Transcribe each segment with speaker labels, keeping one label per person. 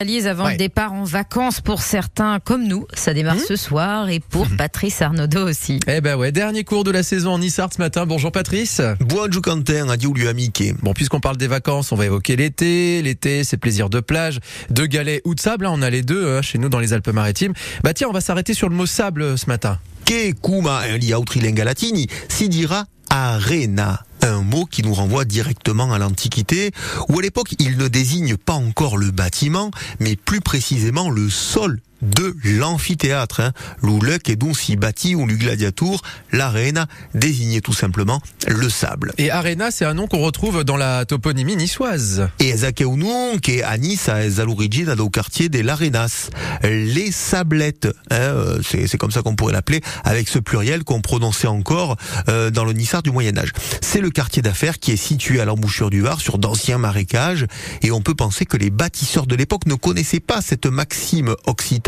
Speaker 1: avant
Speaker 2: Ouais.
Speaker 1: le départ en vacances pour certains comme nous. Ça démarre
Speaker 2: Mmh.
Speaker 1: ce soir et pour Patrice Arnaudot aussi.
Speaker 2: Eh ben ouais, dernier cours de la saison en Nissart ce matin. Bonjour Patrice.
Speaker 3: Buongiorno Quentin, adieu lui amiche.
Speaker 2: Bon, puisqu'on parle des vacances, on va évoquer l'été. L'été, c'est plaisir de plage, de galets ou de sable. hein. On a les deux euh, chez nous dans les Alpes-Maritimes. Bah tiens, on va s'arrêter sur le mot sable euh, ce matin.
Speaker 3: Che kuma altri lingue latini si dira arena. Un mot qui nous renvoie directement à l'Antiquité, où à l'époque il ne désigne pas encore le bâtiment, mais plus précisément le sol de l'amphithéâtre. Hein. L'oulec est donc si bâti ou le gladiator, l'arena désignait tout simplement le sable.
Speaker 2: Et Arena, c'est un nom qu'on retrouve dans la toponymie niçoise.
Speaker 3: E che un nom che a Nice è all'origine au quartier des Larenas, les sablettes. hein, euh, c'est c'est comme ça qu'on pourrait l'appeler, avec ce pluriel qu'on prononçait encore euh, dans le Nissart du Moyen Âge. C'est le quartier d'affaires qui est situé à l'embouchure du Var, sur d'anciens marécages, et on peut penser que les bâtisseurs de l'époque ne connaissaient pas cette maxime occitane.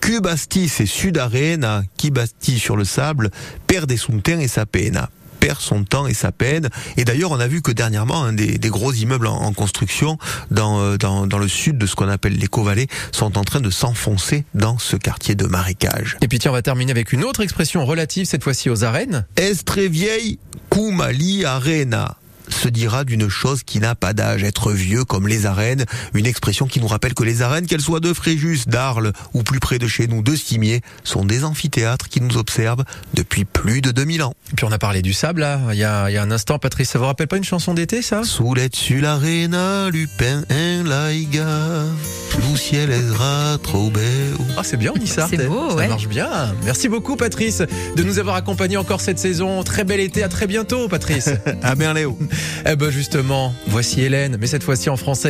Speaker 3: Qui bastis et sudarena, qui sur le sable, perde son temps et sa peine perd son temps et sa peine. Et d'ailleurs, on a vu que dernièrement, hein, des, des gros immeubles en, en construction dans, euh, dans, dans le sud de ce qu'on appelle l'éco-vallée sont en train de s'enfoncer dans ce quartier de marécage.
Speaker 2: Et puis tiens, on va terminer avec une autre expression relative, cette fois-ci aux arènes.
Speaker 3: Est très vieille, Kumali Arena? Se dira d'une chose qui n'a pas d'âge, être vieux comme les arènes, une expression qui nous rappelle que les arènes, qu'elles soient de Fréjus, d'Arles ou plus près de chez nous, de Cimier, sont des amphithéâtres qui nous observent depuis plus de 2000 ans.
Speaker 2: Et puis on a parlé du sable là, il y a, il y a un instant. Patrice, ça vous rappelle pas une chanson d'été ça?
Speaker 3: Sur l'arena, Lupin, un laiga, ciel est trop beau.
Speaker 2: Ah c'est bien.
Speaker 1: C'est
Speaker 2: eh.
Speaker 1: beau,
Speaker 2: ça
Speaker 1: ouais.
Speaker 2: marche bien. Merci beaucoup Patrice de nous avoir accompagnés encore cette saison. Très bel été, à très bientôt Patrice.
Speaker 3: À bien Léo.
Speaker 2: eh ben justement, voici Hélène, mais cette fois-ci en français.